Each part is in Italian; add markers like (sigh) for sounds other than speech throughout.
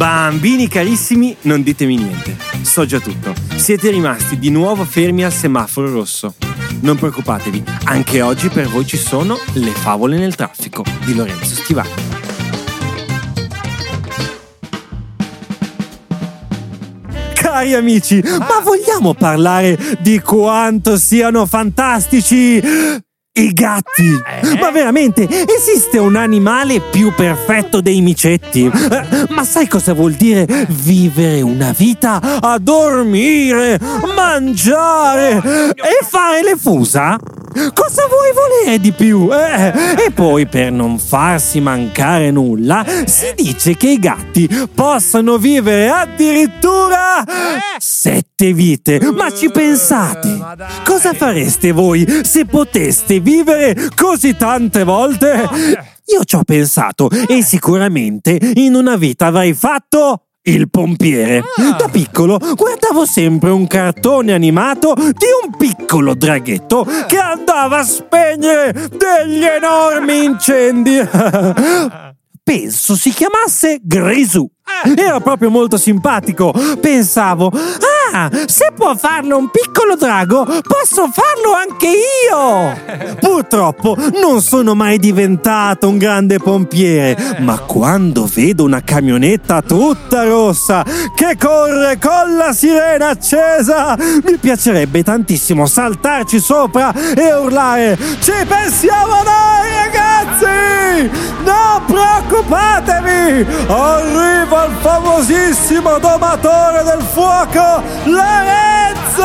Bambini carissimi, non ditemi niente. So già tutto. Siete rimasti di nuovo fermi al semaforo rosso. Non preoccupatevi, anche oggi per voi ci sono le favole nel traffico di Lorenzo Stivani. Cari amici, ma vogliamo parlare di quanto siano fantastici i gatti! Ma veramente, esiste un animale più perfetto dei micetti? Eh, Ma sai cosa vuol dire vivere una vita a dormire, mangiare e fare le fusa? Cosa vuoi volere di più? Eh, e poi, per non farsi mancare nulla, si dice che i gatti possano vivere addirittura sette vite. Ma ci pensate? Cosa fareste voi se poteste vivere così tante volte? Io ci ho pensato e sicuramente in una vita avrei fatto il pompiere. Da piccolo guardavo sempre un cartone animato di un piccolo draghetto che andava a spegnere degli enormi incendi. (laughs) Penso si chiamasse Grisù. Era proprio molto simpatico. Pensavo, ah, se può farlo un piccolo drago, posso farlo anche io. Purtroppo non sono mai diventato un grande pompiere, ma quando vedo una camionetta tutta rossa che corre con la sirena accesa, mi piacerebbe tantissimo saltarci sopra e urlare: Ci pensiamo noi, ragazzi! Non preoccupatevi! Arriva il famosissimo domatore del fuoco, Lorenzo!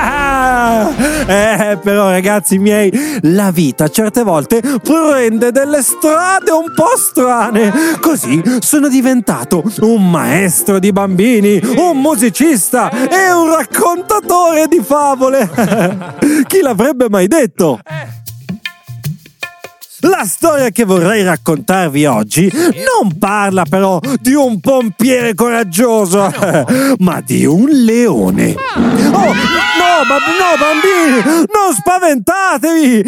Ah! (laughs) Eh, però ragazzi miei, la vita certe volte prende delle strade un po' strane. Così sono diventato un maestro di bambini, un musicista e un raccontatore di favole. (laughs) Chi l'avrebbe mai detto? La storia che vorrei raccontarvi oggi non parla però di un pompiere coraggioso, (laughs) ma di un leone. Oh, no, ma no, bambini, non spaventatevi!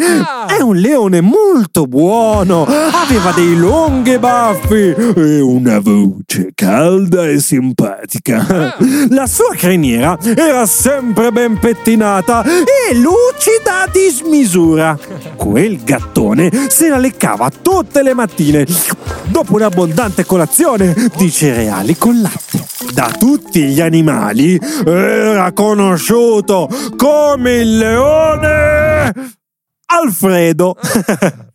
È un leone molto buono, aveva dei lunghi baffi e una voce calda e simpatica. La sua criniera era sempre ben pettinata e lucida a dismisura. Quel gattone se la leccava tutte le mattine dopo un'abbondante colazione di cereali con latte. Da tutti gli animali era conosciuto come il leone Alfredo. (laughs)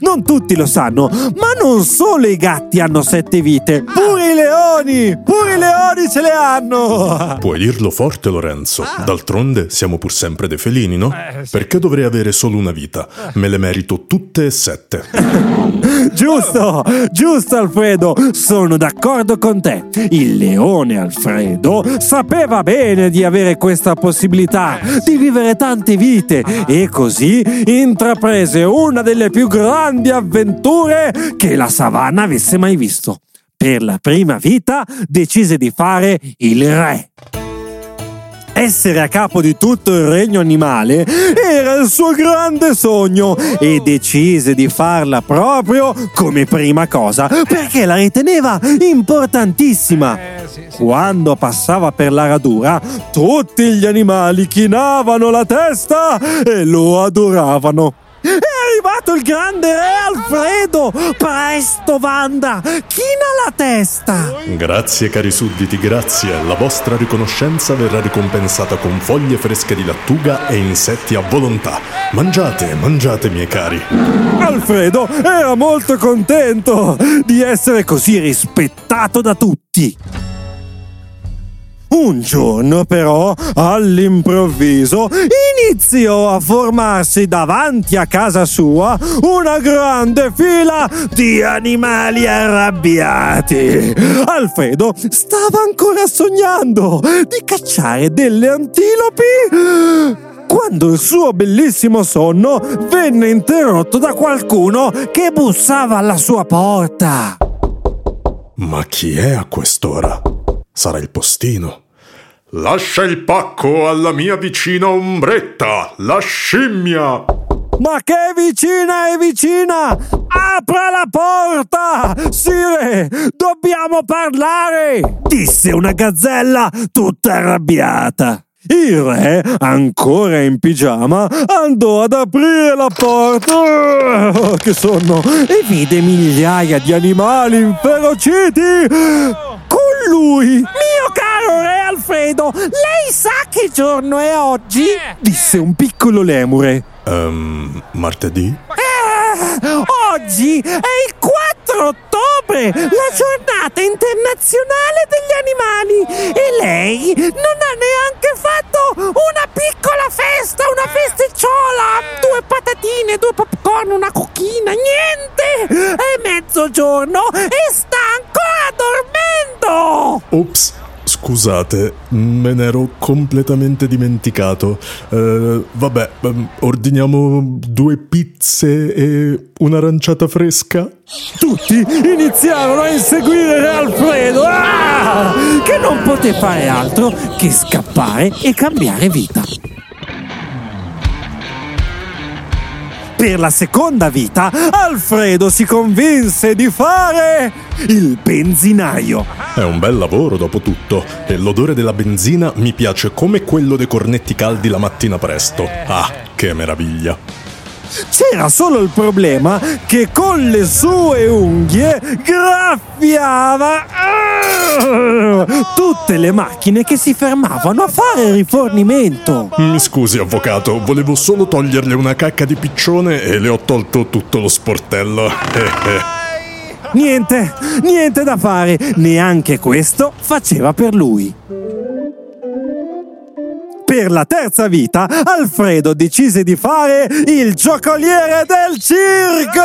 Non tutti lo sanno, ma non solo i gatti hanno sette vite, pure i leoni, leoni ce le hanno. Puoi dirlo forte, Lorenzo. D'altronde siamo pur sempre dei felini, no? Perché dovrei avere solo una vita? Me le merito tutte e sette. (laughs) Giusto, giusto Alfredo, sono d'accordo con te. Il leone Alfredo sapeva bene di avere questa possibilità di vivere tante vite e così intraprese una delle più grandi avventure che la savana avesse mai visto. Per la prima vita decise di fare il re. Essere a capo di tutto il regno animale era il suo grande sogno e decise di farla proprio come prima cosa perché la riteneva importantissima. Quando passava per la radura, tutti gli animali chinavano la testa e lo adoravano. Arrivato il grande re Alfredo! Presto, Wanda! China la testa! Grazie, cari sudditi, grazie. La vostra riconoscenza verrà ricompensata con foglie fresche di lattuga e insetti a volontà. Mangiate, mangiate, miei cari. Alfredo era molto contento di essere così rispettato da tutti. Un giorno però, all'improvviso, iniziò a formarsi davanti a casa sua una grande fila di animali arrabbiati. Alfredo stava ancora sognando di cacciare delle antilopi quando il suo bellissimo sonno venne interrotto da qualcuno che bussava alla sua porta. Ma chi è a quest'ora? Sarà il postino. Lascia il pacco alla mia vicina ombretta, la scimmia! Ma che vicina è vicina! Apra la porta! Sire, dobbiamo parlare! disse una gazzella tutta arrabbiata. Il re, ancora in pigiama, andò ad aprire la porta, oh, che sonno, e vide migliaia di animali inferociti con lui. Re Alfredo, lei sa che giorno è oggi? disse un piccolo lemure. Ehm, martedì? Eh, oggi è il 4 ottobre, la giornata internazionale degli animali e lei non ha neanche fatto una piccola festa, una festicciola, due patatine, due popcorn, una cocchina, niente! È mezzogiorno e sta ancora dormendo! Ops, scusate, me ne ero completamente dimenticato. Eh, vabbè, ehm, ordiniamo due pizze e un'aranciata fresca? Tutti iniziarono a inseguire Re Alfredo, ah! che non poté fare altro che scappare e cambiare vita. Per la seconda vita, Alfredo si convinse di fare il benzinaio. È un bel lavoro dopo tutto e l'odore della benzina mi piace come quello dei cornetti caldi la mattina presto. Ah, che meraviglia! C'era solo il problema che con le sue unghie graffiava ah, tutte le macchine che si fermavano a fare rifornimento. Mi scusi, avvocato, volevo solo toglierle una cacca di piccione e le ho tolto tutto lo sportello. Niente, niente da fare, neanche questo faceva per lui. Per la terza vita, Alfredo decise di fare il giocoliere del circo.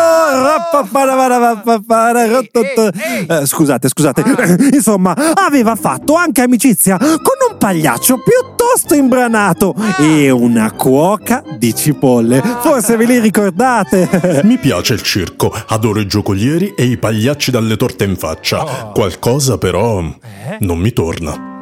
Eh, scusate, scusate. (laughs) Insomma, aveva fatto anche amicizia con un pagliaccio piuttosto imbranato e una cuoca di cipolle. Forse ve li ricordate? (laughs) Mi piace il circo, adoro i giocolieri e i pagliacci dalle torte in faccia. Qualcosa però non mi torna.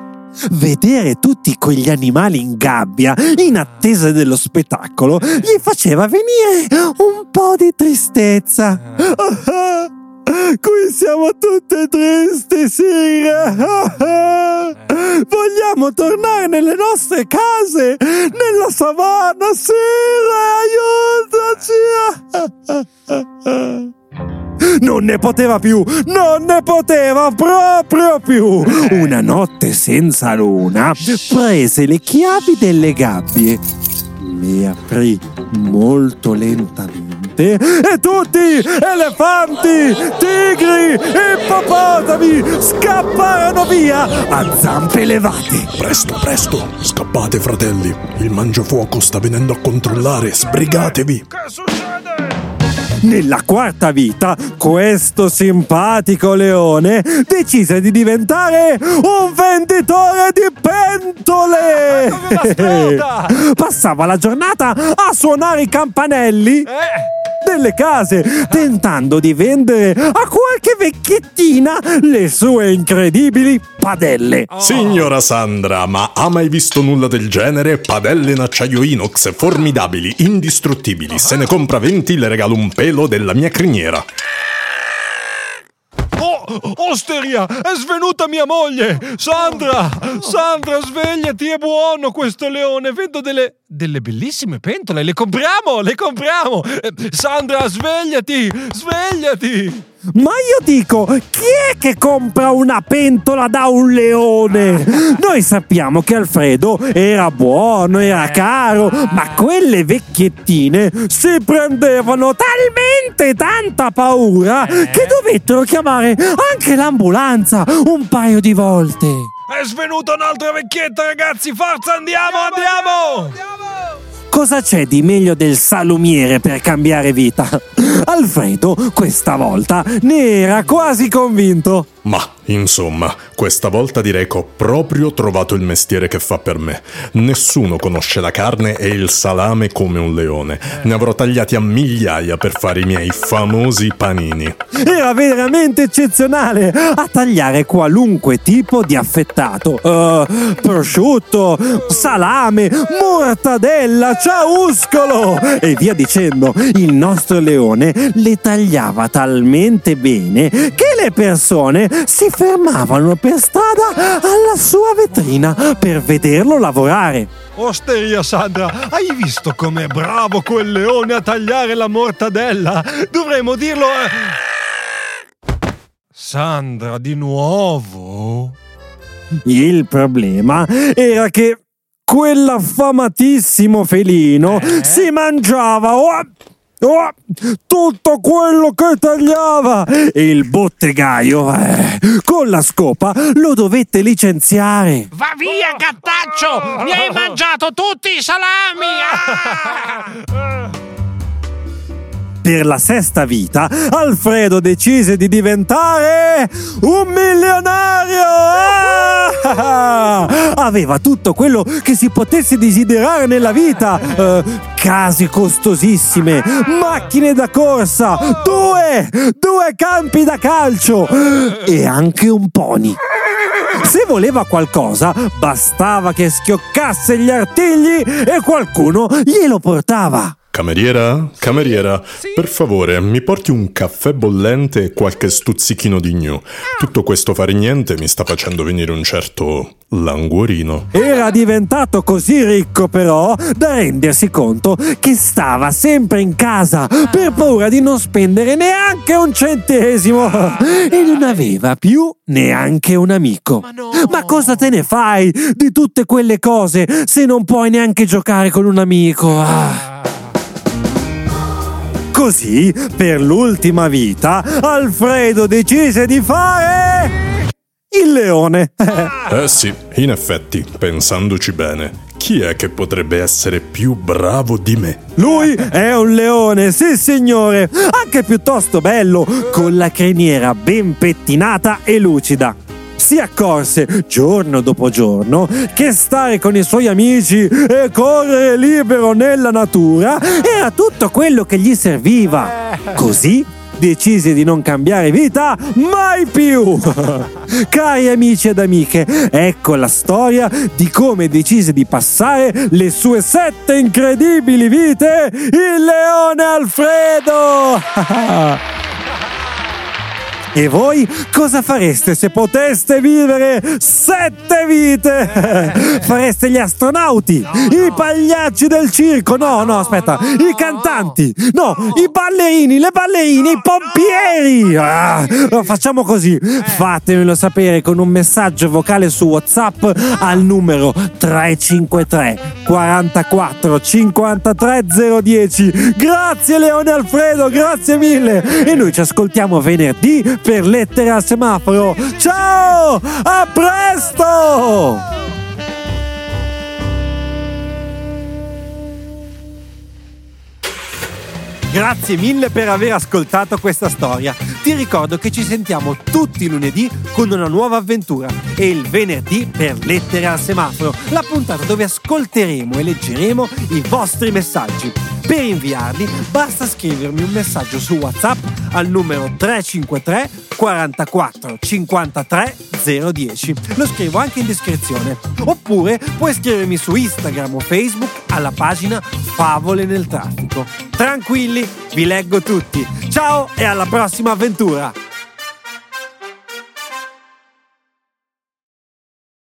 Vedere tutti quegli animali in gabbia, in attesa dello spettacolo, gli faceva venire un po' di tristezza. (laughs) Qui siamo tutti tristi, Sire. (laughs) Vogliamo tornare nelle nostre case, nella savana, Sire, aiutaci. (laughs) Non ne poteva più, non ne poteva proprio più. Una notte senza luna prese le chiavi delle gabbie, le aprì molto lentamente e tutti, elefanti, tigri, ippopotami, scapparono via a zampe levate. Presto, presto, scappate fratelli, il mangiafuoco sta venendo a controllare, sbrigatevi. Che succede? Nella quarta vita, questo simpatico leone decise di diventare un venditore di pentole. Ecco (laughs) Passava la giornata a suonare i campanelli delle case, tentando di vendere a qualche vecchiettina le sue incredibili padelle. Signora Sandra, ma ha mai visto nulla del genere? Padelle in acciaio inox, formidabili, indistruttibili. Se ne compra 20 le regalo un pelo della mia criniera. Osteria, è svenuta mia moglie! Sandra! Sandra, svegliati, è buono questo leone! Vedo delle. delle bellissime pentole, le compriamo! Le compriamo! Eh, Sandra, svegliati! Svegliati! Ma io dico, chi è che compra una pentola da un leone? Noi sappiamo che Alfredo era buono, era caro, ma quelle vecchiettine si prendevano talmente tanta paura che dovettero chiamare anche l'ambulanza un paio di volte. È svenuta un'altra vecchietta, ragazzi! Forza, andiamo, andiamo! Cosa c'è di meglio del salumiere per cambiare vita? (laughs) Alfredo, questa volta, ne era quasi convinto. Ma, insomma, questa volta direi che ho proprio trovato il mestiere che fa per me. Nessuno conosce la carne e il salame come un leone. Ne avrò tagliati a migliaia per fare i miei famosi panini. Era veramente eccezionale a tagliare qualunque tipo di affettato. Uh, prosciutto, salame, mortadella, ciauscolo e via dicendo. Il nostro leone le tagliava talmente bene che le persone si fermavano per strada alla sua vetrina per vederlo lavorare. Osteria Sandra, hai visto com'è bravo quel leone a tagliare la mortadella? Dovremmo dirlo a... Sandra, di nuovo? Il problema era che quell'affamatissimo felino Eh? si mangiava oh, oh, tutto quello che tagliava e il bottegaio eh, con la scopa lo dovette licenziare. Va via, gattaccio! Mi hai mangiato tutti i salami! Ah! (laughs) Per la sesta vita, Alfredo decise di diventare un milionario! Aveva tutto quello che si potesse desiderare nella vita. Eh, case costosissime, macchine da corsa, due, due campi da calcio e anche un pony. Se voleva qualcosa, bastava che schioccasse gli artigli e qualcuno glielo portava. Cameriera? Cameriera, per favore, mi porti un caffè bollente e qualche stuzzichino di gnu. Tutto questo fare niente mi sta facendo venire un certo languorino. Era diventato così ricco però da rendersi conto che stava sempre in casa per paura di non spendere neanche un centesimo e non aveva più neanche un amico. Ma no! Ma cosa te ne fai di tutte quelle cose se non puoi neanche giocare con un amico? Ah. Così, per l'ultima vita, Alfredo decise di fare il leone. Eh sì, in effetti, pensandoci bene, chi è che potrebbe essere più bravo di me? Lui è un leone, sì signore, anche piuttosto bello, con la criniera ben pettinata e lucida. Si accorse giorno dopo giorno che stare con i suoi amici e correre libero nella natura era tutto quello che gli serviva. Così decise di non cambiare vita mai più. (laughs) Cari amici ed amiche, ecco la storia di come decise di passare le sue sette incredibili vite il leone Alfredo. (laughs) E voi cosa fareste se poteste vivere sette vite? Fareste gli astronauti, i pagliacci del circo, no, no, aspetta, i cantanti, no, i ballerini, le ballerine, i pompieri. Ah, facciamo così, fatemelo sapere con un messaggio vocale su WhatsApp al numero 353 44 53 010. Grazie Leone Alfredo, grazie mille. E noi ci ascoltiamo venerdì per lettere al semaforo. Ciao! A presto! Grazie mille per aver ascoltato questa storia. Ti ricordo che ci sentiamo tutti lunedì con una nuova avventura e il venerdì per Lettere al Semaforo, la puntata dove ascolteremo e leggeremo i vostri messaggi. Per inviarli basta scrivermi un messaggio su WhatsApp al numero 353 44 53 010. Lo scrivo anche in descrizione. Oppure puoi scrivermi su Instagram o Facebook alla pagina Favole nel traffico. Tranquilli, vi leggo tutti. Ciao e alla prossima avventura!